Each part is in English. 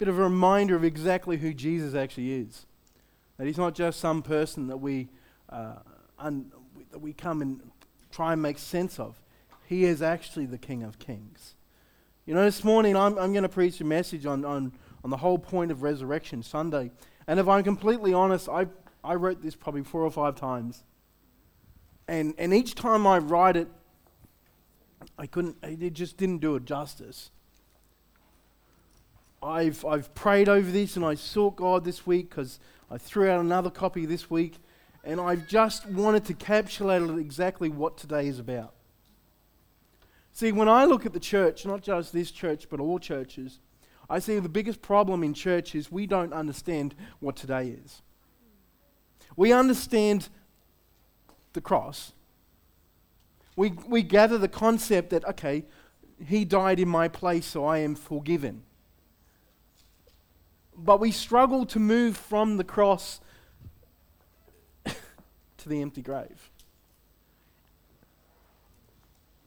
bit of a reminder of exactly who Jesus actually is. That he's not just some person that we, uh, un- that we come and try and make sense of. He is actually the King of Kings. You know, this morning I'm, I'm going to preach a message on, on, on the whole point of Resurrection Sunday. And if I'm completely honest, I, I wrote this probably four or five times. And, and each time I write it, I couldn't, it just didn't do it justice. I've, I've prayed over this and I sought God this week because I threw out another copy this week and I've just wanted to encapsulate exactly what today is about. See, when I look at the church, not just this church, but all churches, I see the biggest problem in church is we don't understand what today is. We understand the cross. We, we gather the concept that, okay, he died in my place, so I am forgiven. But we struggle to move from the cross to the empty grave.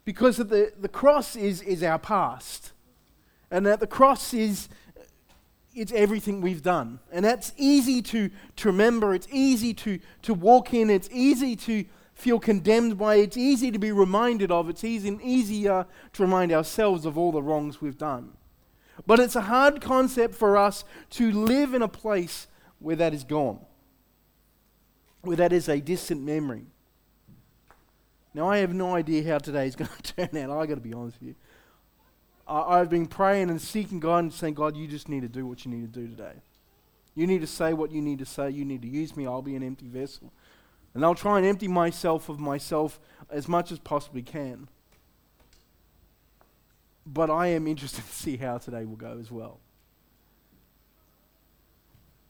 Because the, the cross is, is our past. And that the cross is it's everything we've done. And that's easy to, to remember. It's easy to, to walk in. It's easy to feel condemned by. It's easy to be reminded of. It's easy, easier to remind ourselves of all the wrongs we've done. But it's a hard concept for us to live in a place where that is gone, where that is a distant memory. Now, I have no idea how today is going to turn out. I've got to be honest with you. I, I've been praying and seeking God and saying, God, you just need to do what you need to do today. You need to say what you need to say. You need to use me. I'll be an empty vessel. And I'll try and empty myself of myself as much as possibly can. But I am interested to see how today will go as well.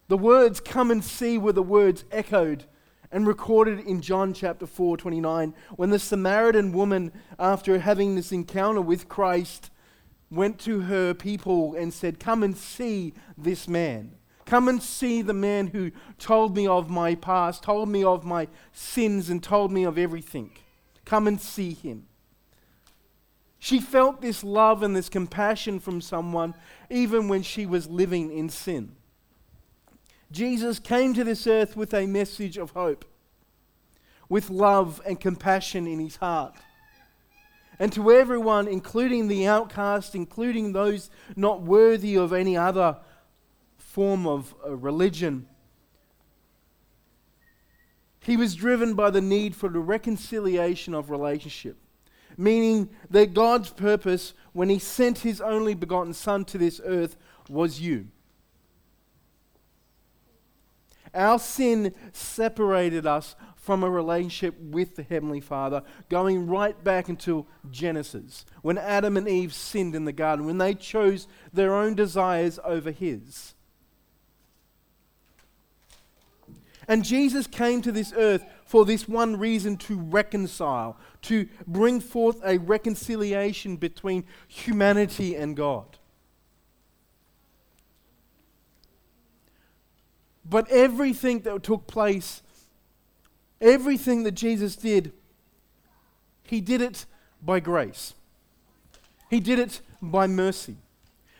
The words come and see were the words echoed and recorded in John chapter 4 29 when the Samaritan woman, after having this encounter with Christ, went to her people and said, Come and see this man. Come and see the man who told me of my past, told me of my sins, and told me of everything. Come and see him. She felt this love and this compassion from someone even when she was living in sin. Jesus came to this earth with a message of hope, with love and compassion in his heart. And to everyone, including the outcast, including those not worthy of any other form of uh, religion, he was driven by the need for the reconciliation of relationship. Meaning that God's purpose when he sent his only begotten Son to this earth was you. Our sin separated us from a relationship with the Heavenly Father, going right back into Genesis, when Adam and Eve sinned in the garden, when they chose their own desires over His. And Jesus came to this earth for this one reason to reconcile, to bring forth a reconciliation between humanity and God. But everything that took place Everything that Jesus did, he did it by grace. He did it by mercy.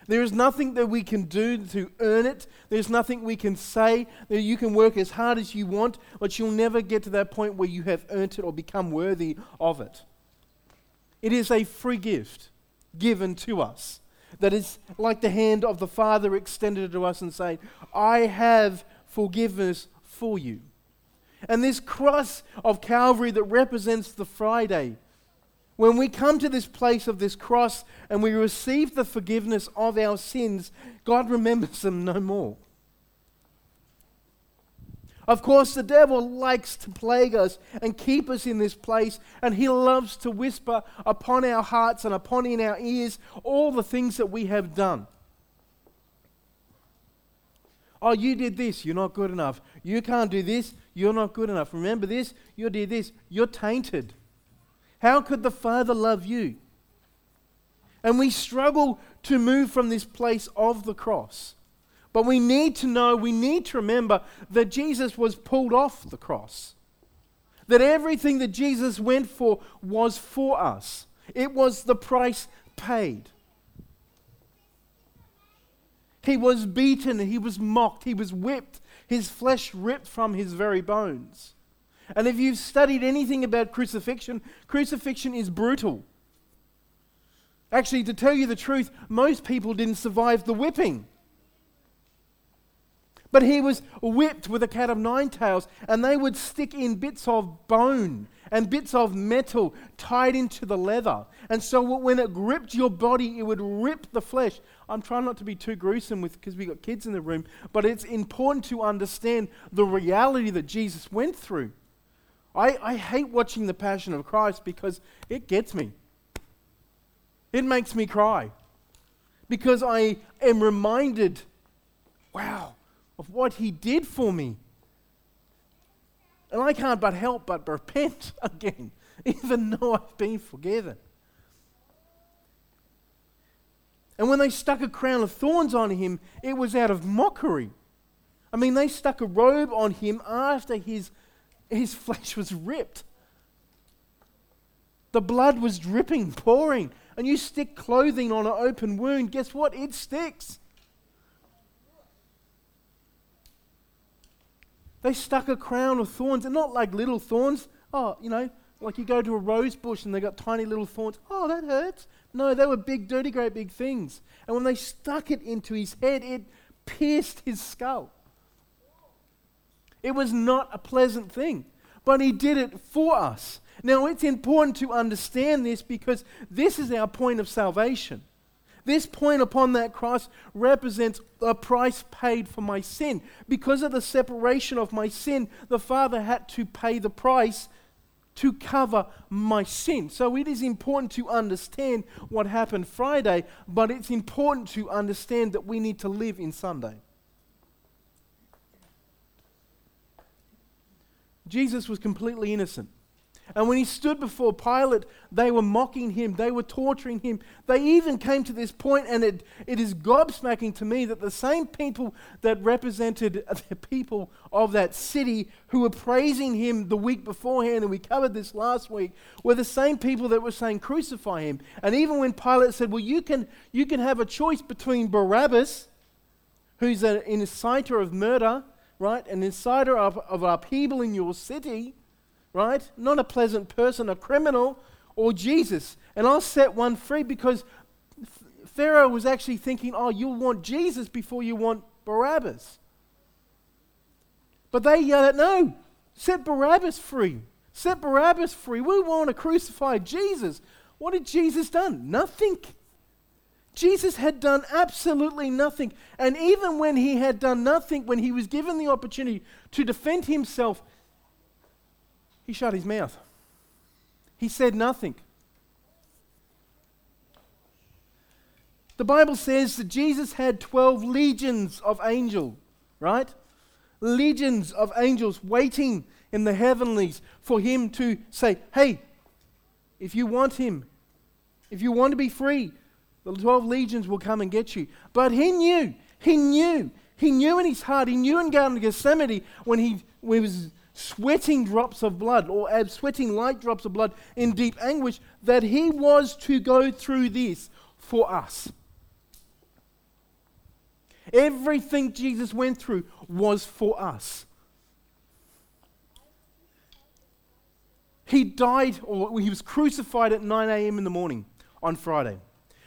There is nothing that we can do to earn it. There's nothing we can say that you can work as hard as you want, but you'll never get to that point where you have earned it or become worthy of it. It is a free gift given to us that is like the hand of the Father extended to us and saying, I have forgiveness for you. And this cross of Calvary that represents the Friday, when we come to this place of this cross and we receive the forgiveness of our sins, God remembers them no more. Of course, the devil likes to plague us and keep us in this place, and he loves to whisper upon our hearts and upon in our ears all the things that we have done. Oh, you did this, you're not good enough. You can't do this, you're not good enough. Remember this, you did this, you're tainted. How could the Father love you? And we struggle to move from this place of the cross. But we need to know, we need to remember that Jesus was pulled off the cross. That everything that Jesus went for was for us, it was the price paid. He was beaten, he was mocked, he was whipped, his flesh ripped from his very bones. And if you've studied anything about crucifixion, crucifixion is brutal. Actually, to tell you the truth, most people didn't survive the whipping. But he was whipped with a cat of nine tails, and they would stick in bits of bone and bits of metal tied into the leather. And so when it gripped your body, it would rip the flesh. I'm trying not to be too gruesome with because we've got kids in the room, but it's important to understand the reality that Jesus went through. I, I hate watching the Passion of Christ because it gets me. It makes me cry because I am reminded, wow, of what he did for me. And I can't but help but repent again, even though I've been forgiven. And when they stuck a crown of thorns on him, it was out of mockery. I mean, they stuck a robe on him after his, his flesh was ripped. The blood was dripping, pouring. And you stick clothing on an open wound, guess what? It sticks. They stuck a crown of thorns, and not like little thorns. Oh, you know, like you go to a rose bush and they got tiny little thorns. Oh, that hurts. No, they were big, dirty, great big things. And when they stuck it into his head, it pierced his skull. It was not a pleasant thing, but he did it for us. Now, it's important to understand this because this is our point of salvation. This point upon that cross represents a price paid for my sin. Because of the separation of my sin, the Father had to pay the price to cover my sin. So it is important to understand what happened Friday, but it's important to understand that we need to live in Sunday. Jesus was completely innocent. And when he stood before Pilate, they were mocking him, they were torturing him. They even came to this point, and it, it is gobsmacking to me that the same people that represented the people of that city who were praising him the week beforehand, and we covered this last week, were the same people that were saying, Crucify him. And even when Pilate said, Well, you can, you can have a choice between Barabbas, who's an inciter of murder, right, an inciter of, of upheaval in your city right? Not a pleasant person, a criminal, or Jesus. And I'll set one free because Pharaoh was actually thinking, oh, you'll want Jesus before you want Barabbas. But they yelled no, set Barabbas free. Set Barabbas free. We want to crucify Jesus. What had Jesus done? Nothing. Jesus had done absolutely nothing. And even when he had done nothing, when he was given the opportunity to defend himself, he shut his mouth. He said nothing. The Bible says that Jesus had 12 legions of angels, right? Legions of angels waiting in the heavenlies for him to say, hey, if you want him, if you want to be free, the 12 legions will come and get you. But he knew, he knew, he knew in his heart, he knew in Garden of Gethsemane when he, when he was sweating drops of blood, or uh, sweating light drops of blood in deep anguish, that he was to go through this for us. Everything Jesus went through was for us. He died, or he was crucified at 9 a.m. in the morning on Friday.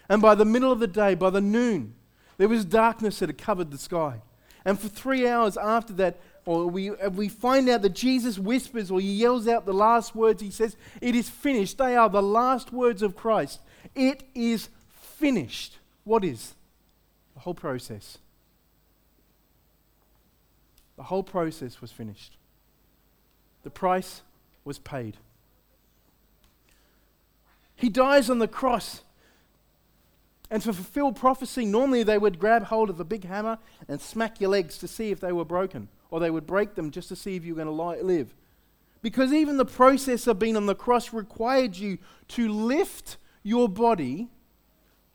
And by the middle of the day, by the noon, there was darkness that had covered the sky. And for three hours after that, or we, uh, we find out that Jesus whispers or he yells out the last words. He says, It is finished. They are the last words of Christ. It is finished. What is? The whole process. The whole process was finished. The price was paid. He dies on the cross. And to fulfill prophecy, normally they would grab hold of a big hammer and smack your legs to see if they were broken or they would break them just to see if you were going to live. Because even the process of being on the cross required you to lift your body.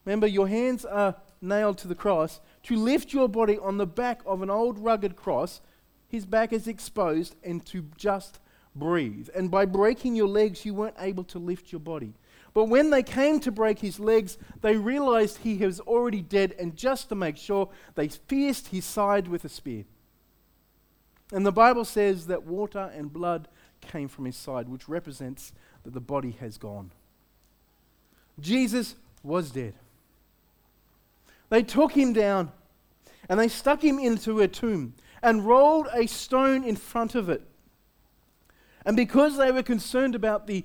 Remember, your hands are nailed to the cross. To lift your body on the back of an old rugged cross, his back is exposed, and to just breathe. And by breaking your legs, you weren't able to lift your body. But when they came to break his legs, they realized he was already dead, and just to make sure, they pierced his side with a spear. And the Bible says that water and blood came from his side, which represents that the body has gone. Jesus was dead. They took him down and they stuck him into a tomb and rolled a stone in front of it. And because they were concerned about the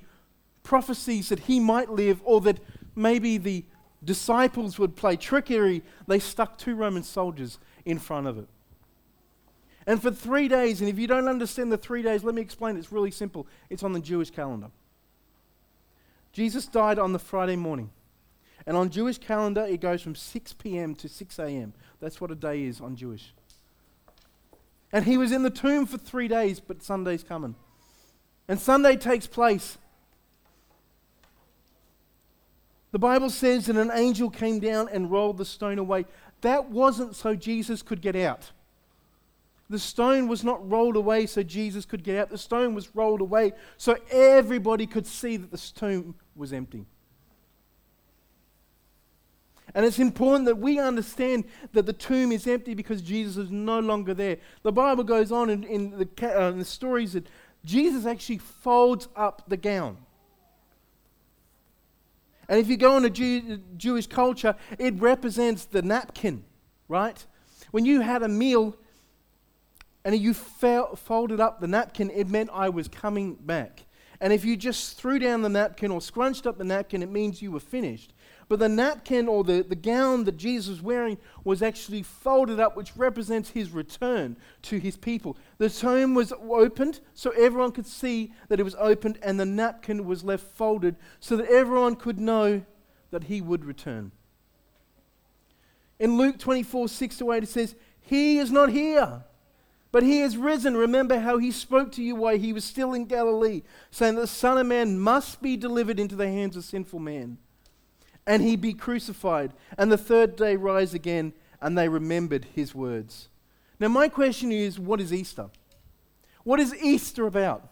prophecies that he might live or that maybe the disciples would play trickery, they stuck two Roman soldiers in front of it. And for three days, and if you don't understand the three days, let me explain. It's really simple. It's on the Jewish calendar. Jesus died on the Friday morning. And on Jewish calendar, it goes from 6 p.m. to 6 a.m. That's what a day is on Jewish. And he was in the tomb for three days, but Sunday's coming. And Sunday takes place. The Bible says that an angel came down and rolled the stone away. That wasn't so Jesus could get out. The stone was not rolled away so Jesus could get out. The stone was rolled away so everybody could see that the tomb was empty. And it's important that we understand that the tomb is empty because Jesus is no longer there. The Bible goes on in, in, the, uh, in the stories that Jesus actually folds up the gown. And if you go into Jew, Jewish culture, it represents the napkin, right? When you had a meal, and you folded up the napkin, it meant I was coming back. And if you just threw down the napkin or scrunched up the napkin, it means you were finished. But the napkin or the, the gown that Jesus was wearing was actually folded up, which represents his return to his people. The tomb was opened so everyone could see that it was opened, and the napkin was left folded so that everyone could know that he would return. In Luke 24 6 to 8, it says, He is not here but he is risen. Remember how he spoke to you while he was still in Galilee, saying that the Son of Man must be delivered into the hands of sinful men, and he be crucified, and the third day rise again. And they remembered his words. Now, my question is what is Easter? What is Easter about?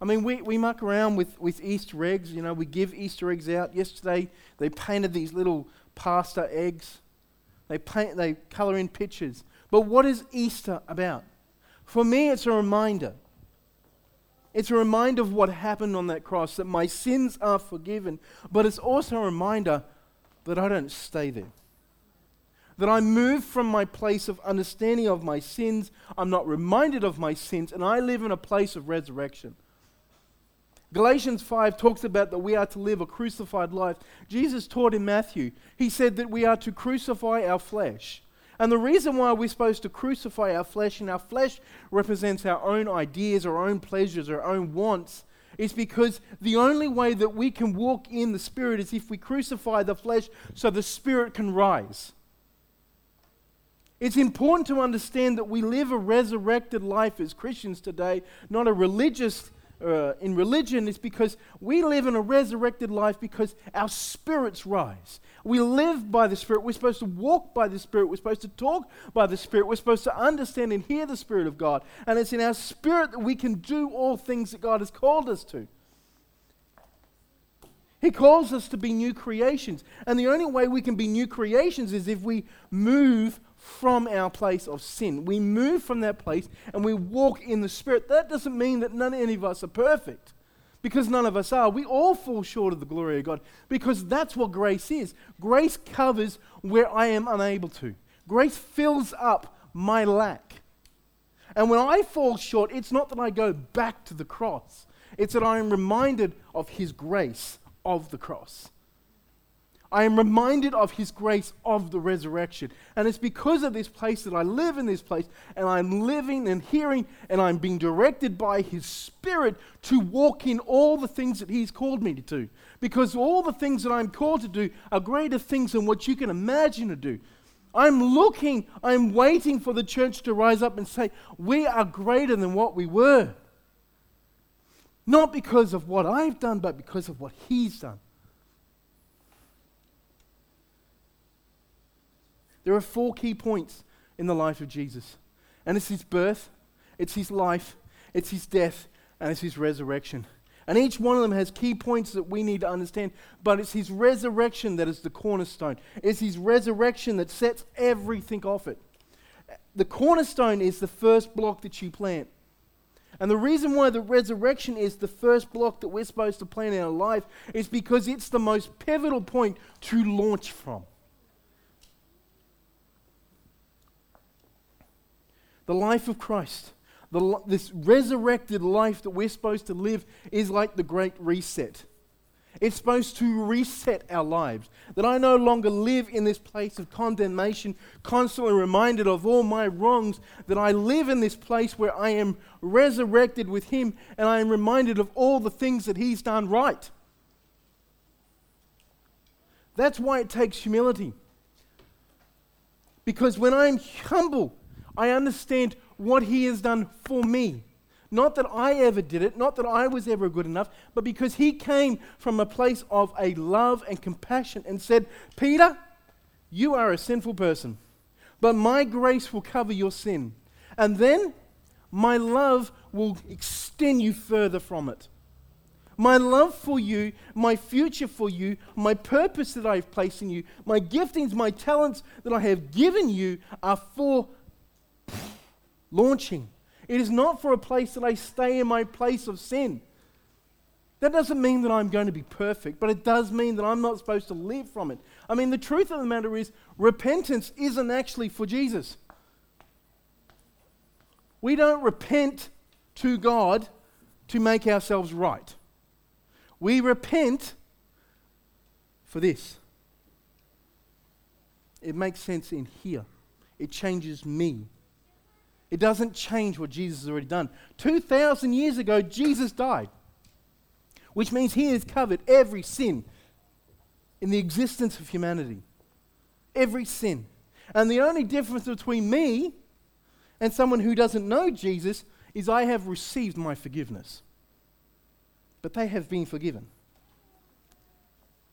I mean, we, we muck around with, with Easter eggs. You know, we give Easter eggs out. Yesterday, they painted these little pasta eggs. They paint, they color in pictures. But what is Easter about? For me, it's a reminder. It's a reminder of what happened on that cross, that my sins are forgiven. But it's also a reminder that I don't stay there. That I move from my place of understanding of my sins, I'm not reminded of my sins, and I live in a place of resurrection. Galatians 5 talks about that we are to live a crucified life. Jesus taught in Matthew, he said that we are to crucify our flesh. And the reason why we're supposed to crucify our flesh, and our flesh represents our own ideas, our own pleasures, our own wants, is because the only way that we can walk in the Spirit is if we crucify the flesh so the Spirit can rise. It's important to understand that we live a resurrected life as Christians today, not a religious uh, in religion is because we live in a resurrected life because our spirits rise. We live by the Spirit. We're supposed to walk by the Spirit. We're supposed to talk by the Spirit. We're supposed to understand and hear the Spirit of God. And it's in our spirit that we can do all things that God has called us to. He calls us to be new creations. And the only way we can be new creations is if we move from our place of sin. We move from that place and we walk in the Spirit. That doesn't mean that none any of us are perfect, because none of us are. We all fall short of the glory of God, because that's what grace is. Grace covers where I am unable to, grace fills up my lack. And when I fall short, it's not that I go back to the cross, it's that I am reminded of His grace of the cross. I am reminded of his grace of the resurrection. And it's because of this place that I live in this place, and I'm living and hearing, and I'm being directed by his spirit to walk in all the things that he's called me to do. Because all the things that I'm called to do are greater things than what you can imagine to do. I'm looking, I'm waiting for the church to rise up and say, We are greater than what we were. Not because of what I've done, but because of what he's done. There are four key points in the life of Jesus. And it's his birth, it's his life, it's his death, and it's his resurrection. And each one of them has key points that we need to understand. But it's his resurrection that is the cornerstone. It's his resurrection that sets everything off it. The cornerstone is the first block that you plant. And the reason why the resurrection is the first block that we're supposed to plant in our life is because it's the most pivotal point to launch from. The life of Christ, the, this resurrected life that we're supposed to live, is like the great reset. It's supposed to reset our lives. That I no longer live in this place of condemnation, constantly reminded of all my wrongs. That I live in this place where I am resurrected with Him and I am reminded of all the things that He's done right. That's why it takes humility. Because when I'm humble, I understand what He has done for me. Not that I ever did it, not that I was ever good enough, but because he came from a place of a love and compassion and said, Peter, you are a sinful person, but my grace will cover your sin. And then my love will extend you further from it. My love for you, my future for you, my purpose that I've placed in you, my giftings, my talents that I have given you are for launching it is not for a place that I stay in my place of sin. That doesn't mean that I'm going to be perfect, but it does mean that I'm not supposed to live from it. I mean, the truth of the matter is, repentance isn't actually for Jesus. We don't repent to God to make ourselves right. We repent for this. It makes sense in here. It changes me. It doesn't change what Jesus has already done. 2,000 years ago, Jesus died, which means he has covered every sin in the existence of humanity. Every sin. And the only difference between me and someone who doesn't know Jesus is I have received my forgiveness. But they have been forgiven.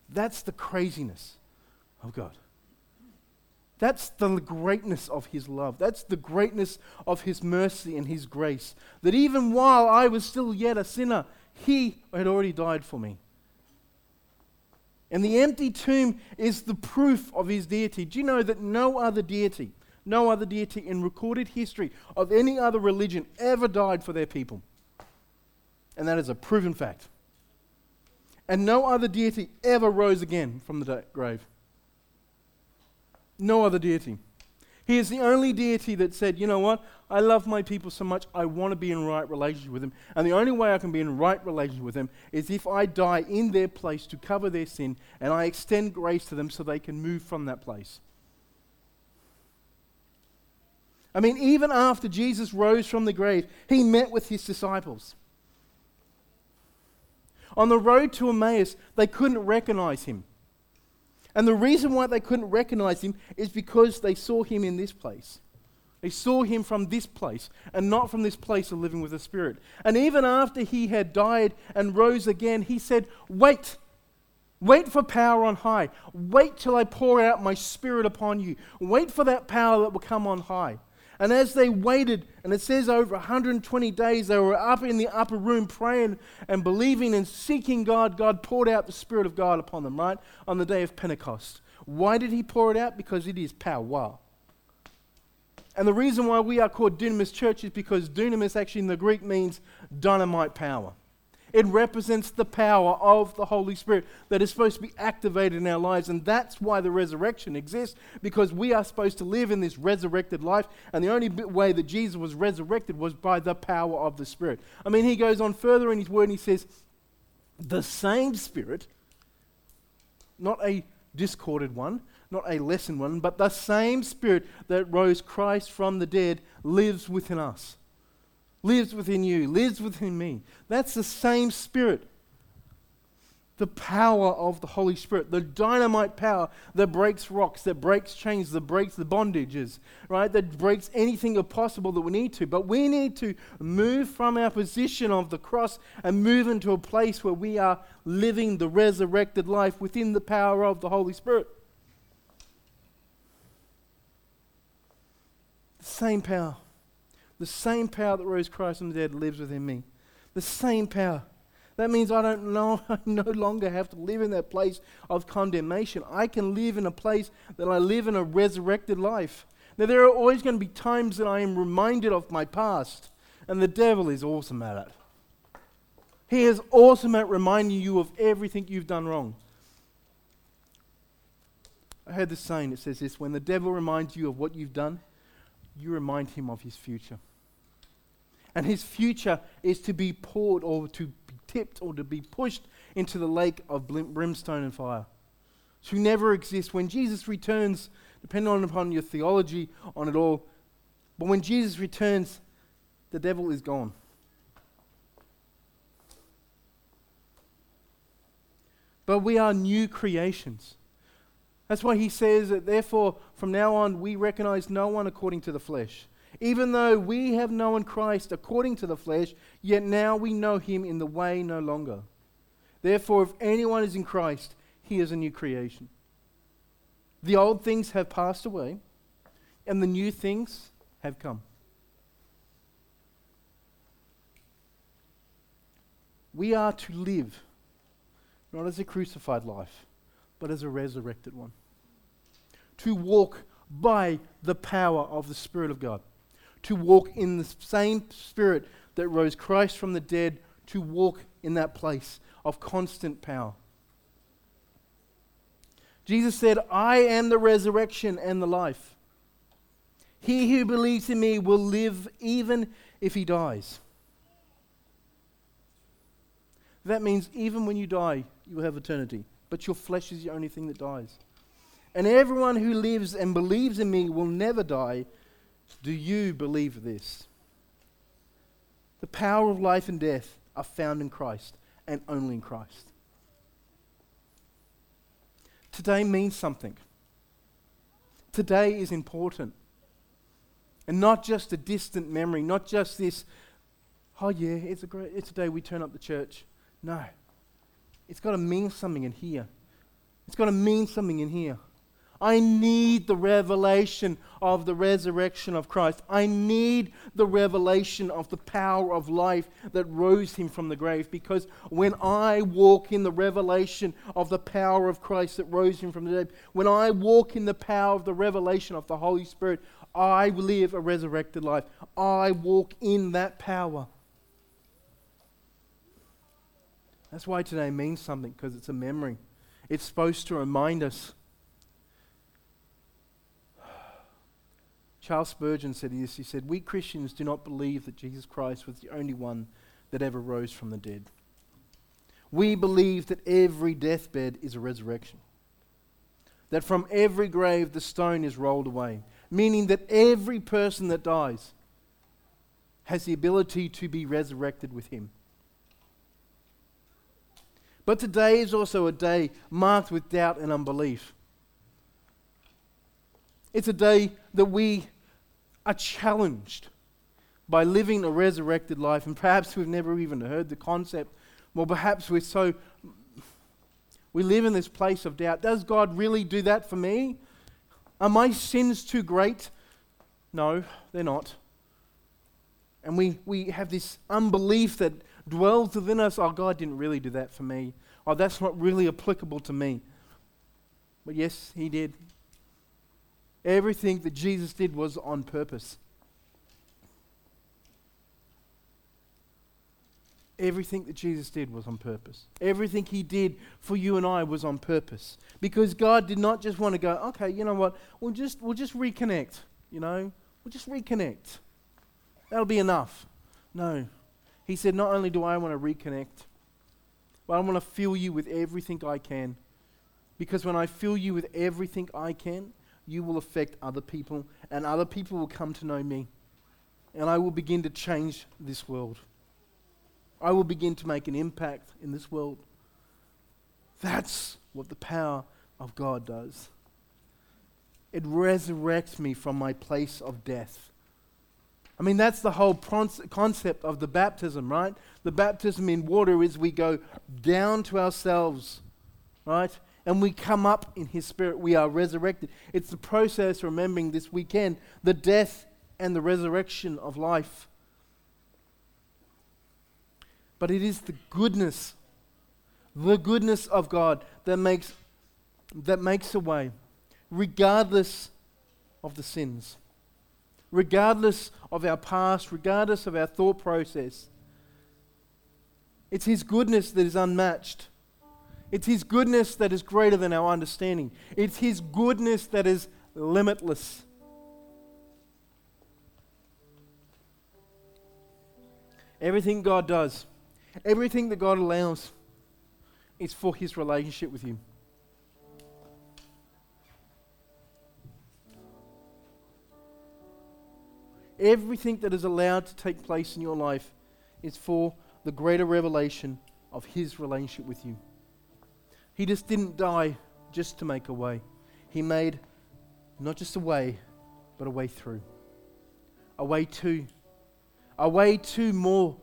That's the craziness of God. That's the greatness of his love. That's the greatness of his mercy and his grace. That even while I was still yet a sinner, he had already died for me. And the empty tomb is the proof of his deity. Do you know that no other deity, no other deity in recorded history of any other religion ever died for their people? And that is a proven fact. And no other deity ever rose again from the grave. No other deity. He is the only deity that said, you know what? I love my people so much, I want to be in right relationship with them. And the only way I can be in right relationship with them is if I die in their place to cover their sin and I extend grace to them so they can move from that place. I mean, even after Jesus rose from the grave, he met with his disciples. On the road to Emmaus, they couldn't recognize him. And the reason why they couldn't recognize him is because they saw him in this place. They saw him from this place and not from this place of living with the Spirit. And even after he had died and rose again, he said, Wait, wait for power on high. Wait till I pour out my Spirit upon you. Wait for that power that will come on high. And as they waited, and it says over 120 days, they were up in the upper room praying and believing and seeking God. God poured out the Spirit of God upon them, right? On the day of Pentecost. Why did He pour it out? Because it is power. And the reason why we are called Dunamis Church is because Dunamis actually in the Greek means dynamite power. It represents the power of the Holy Spirit that is supposed to be activated in our lives. And that's why the resurrection exists, because we are supposed to live in this resurrected life. And the only way that Jesus was resurrected was by the power of the Spirit. I mean, he goes on further in his word and he says, the same Spirit, not a discorded one, not a lessened one, but the same Spirit that rose Christ from the dead lives within us lives within you, lives within me. That's the same Spirit. The power of the Holy Spirit, the dynamite power that breaks rocks, that breaks chains, that breaks the bondages, right? That breaks anything possible that we need to. But we need to move from our position of the cross and move into a place where we are living the resurrected life within the power of the Holy Spirit. The same power. The same power that rose Christ from the dead lives within me. The same power. That means I don't know, I no longer have to live in that place of condemnation. I can live in a place that I live in a resurrected life. Now, there are always going to be times that I am reminded of my past, and the devil is awesome at it. He is awesome at reminding you of everything you've done wrong. I heard this saying, it says this when the devil reminds you of what you've done, you remind him of his future. And his future is to be poured or to be tipped or to be pushed into the lake of brimstone and fire. To never exist. When Jesus returns, depending on upon your theology on it all, but when Jesus returns, the devil is gone. But we are new creations. That's why he says that, therefore, from now on, we recognize no one according to the flesh. Even though we have known Christ according to the flesh, yet now we know him in the way no longer. Therefore, if anyone is in Christ, he is a new creation. The old things have passed away, and the new things have come. We are to live not as a crucified life, but as a resurrected one. To walk by the power of the Spirit of God. To walk in the same Spirit that rose Christ from the dead, to walk in that place of constant power. Jesus said, I am the resurrection and the life. He who believes in me will live even if he dies. That means even when you die, you will have eternity. But your flesh is the only thing that dies. And everyone who lives and believes in me will never die. Do you believe this? The power of life and death are found in Christ and only in Christ. Today means something. Today is important. And not just a distant memory, not just this, oh yeah, it's a great it's a day we turn up the church. No. It's got to mean something in here. It's got to mean something in here. I need the revelation of the resurrection of Christ. I need the revelation of the power of life that rose him from the grave. Because when I walk in the revelation of the power of Christ that rose him from the dead, when I walk in the power of the revelation of the Holy Spirit, I live a resurrected life. I walk in that power. That's why today means something, because it's a memory. It's supposed to remind us. Charles Spurgeon said this. He said, We Christians do not believe that Jesus Christ was the only one that ever rose from the dead. We believe that every deathbed is a resurrection. That from every grave the stone is rolled away. Meaning that every person that dies has the ability to be resurrected with him. But today is also a day marked with doubt and unbelief. It's a day that we are challenged by living a resurrected life, and perhaps we've never even heard the concept. Well, perhaps we're so. We live in this place of doubt. Does God really do that for me? Are my sins too great? No, they're not. And we, we have this unbelief that dwells within us, oh, God didn't really do that for me. Oh, that's not really applicable to me. But yes, He did. Everything that Jesus did was on purpose. Everything that Jesus did was on purpose. Everything he did for you and I was on purpose. Because God did not just want to go, okay, you know what, we'll just, we'll just reconnect, you know, we'll just reconnect. That'll be enough. No. He said, Not only do I want to reconnect, but I want to fill you with everything I can. Because when I fill you with everything I can, you will affect other people, and other people will come to know me. And I will begin to change this world. I will begin to make an impact in this world. That's what the power of God does. It resurrects me from my place of death. I mean, that's the whole concept of the baptism, right? The baptism in water is we go down to ourselves, right? And we come up in His Spirit. We are resurrected. It's the process, remembering this weekend, the death and the resurrection of life. But it is the goodness, the goodness of God that makes, that makes a way, regardless of the sins, regardless of our past, regardless of our thought process. It's His goodness that is unmatched. It's His goodness that is greater than our understanding. It's His goodness that is limitless. Everything God does, everything that God allows, is for His relationship with you. Everything that is allowed to take place in your life is for the greater revelation of His relationship with you. He just didn't die just to make a way, He made not just a way, but a way through. A way to. A way to more.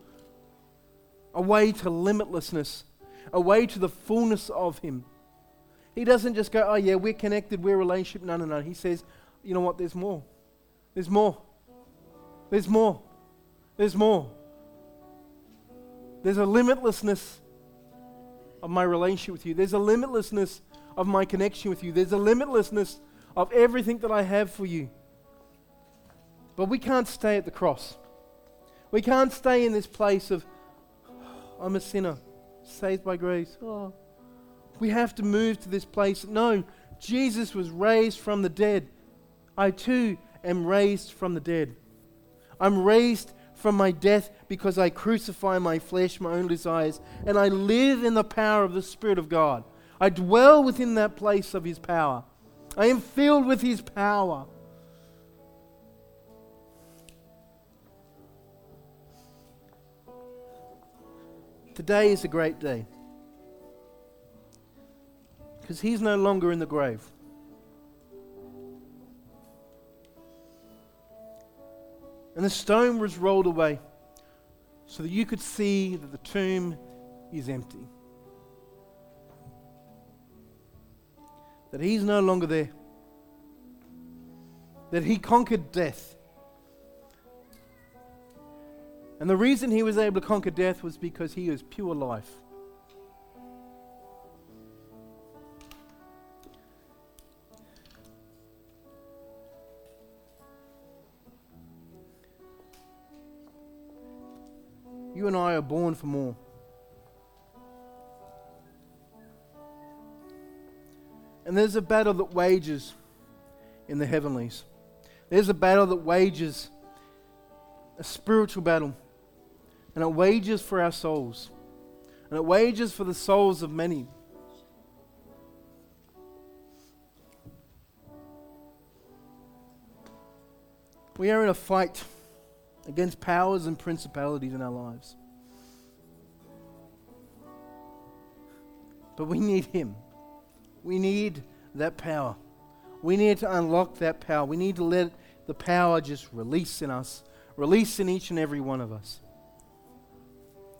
A way to limitlessness. A way to the fullness of Him. He doesn't just go, oh, yeah, we're connected, we're relationship. No, no, no. He says, you know what? There's more. There's more. There's more. There's more. There's a limitlessness of my relationship with you. There's a limitlessness of my connection with you. There's a limitlessness of everything that I have for you. But we can't stay at the cross. We can't stay in this place of, oh, I'm a sinner, saved by grace. Oh. We have to move to this place. No, Jesus was raised from the dead. I too am raised from the dead. I'm raised from my death because I crucify my flesh, my own desires, and I live in the power of the Spirit of God. I dwell within that place of His power. I am filled with His power. Today is a great day because He's no longer in the grave. And the stone was rolled away so that you could see that the tomb is empty. That he's no longer there. That he conquered death. And the reason he was able to conquer death was because he was pure life. I are born for more. And there's a battle that wages in the heavenlies. There's a battle that wages, a spiritual battle. And it wages for our souls. And it wages for the souls of many. We are in a fight against powers and principalities in our lives. But we need Him. We need that power. We need to unlock that power. We need to let the power just release in us, release in each and every one of us.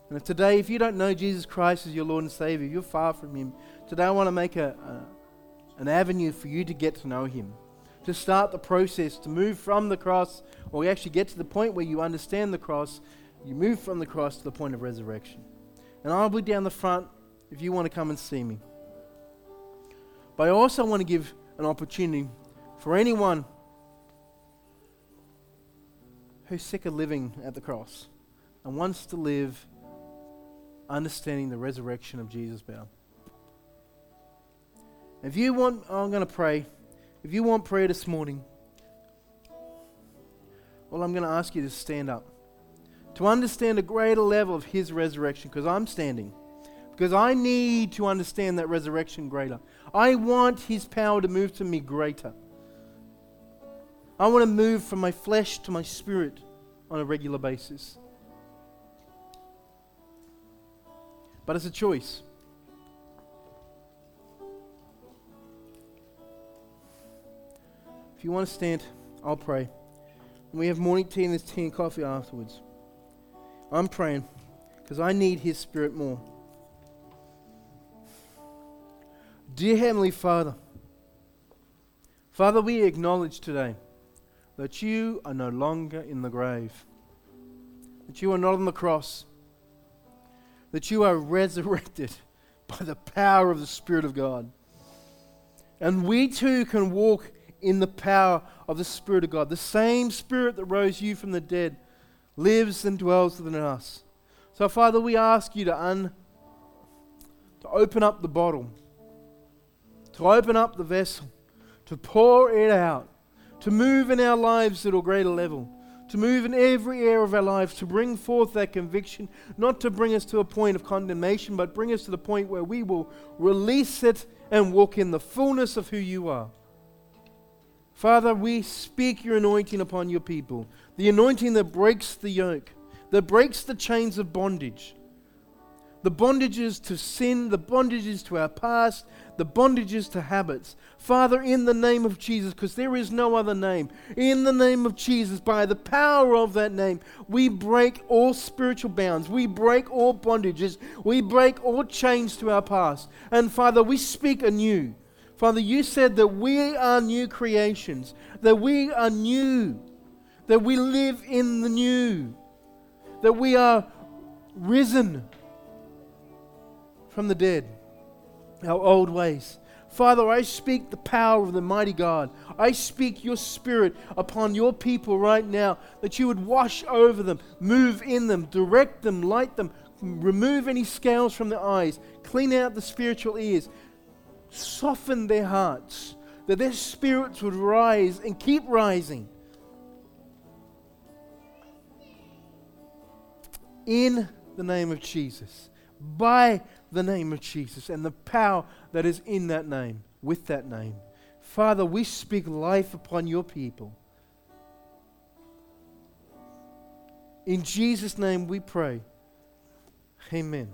And if today, if you don't know Jesus Christ as your Lord and Savior, you're far from Him. Today, I want to make a, a an avenue for you to get to know Him to start the process, to move from the cross, or we actually get to the point where you understand the cross, you move from the cross to the point of resurrection. And I'll be down the front if you want to come and see me. But I also want to give an opportunity for anyone who's sick of living at the cross and wants to live understanding the resurrection of Jesus better. If you want, I'm going to pray. If you want prayer this morning, well, I'm going to ask you to stand up. To understand a greater level of His resurrection, because I'm standing. Because I need to understand that resurrection greater. I want His power to move to me greater. I want to move from my flesh to my spirit on a regular basis. But it's a choice. If you want to stand, I'll pray. We have morning tea and there's tea and coffee afterwards. I'm praying because I need His Spirit more. Dear Heavenly Father, Father, we acknowledge today that you are no longer in the grave, that you are not on the cross, that you are resurrected by the power of the Spirit of God. And we too can walk in the power of the Spirit of God. The same Spirit that rose you from the dead lives and dwells within us. So, Father, we ask you to, un, to open up the bottle, to open up the vessel, to pour it out, to move in our lives at a greater level, to move in every area of our lives, to bring forth that conviction, not to bring us to a point of condemnation, but bring us to the point where we will release it and walk in the fullness of who you are. Father, we speak your anointing upon your people, the anointing that breaks the yoke, that breaks the chains of bondage the bondages to sin, the bondages to our past, the bondages to habits. Father, in the name of Jesus, because there is no other name, in the name of Jesus, by the power of that name, we break all spiritual bounds. We break all bondages. We break all chains to our past. And Father, we speak anew. Father, you said that we are new creations, that we are new, that we live in the new, that we are risen from the dead, our old ways. Father, I speak the power of the mighty God. I speak your spirit upon your people right now that you would wash over them, move in them, direct them, light them, remove any scales from their eyes, clean out the spiritual ears, soften their hearts, that their spirits would rise and keep rising. In the name of Jesus, by the name of Jesus and the power that is in that name, with that name. Father, we speak life upon your people. In Jesus' name we pray. Amen.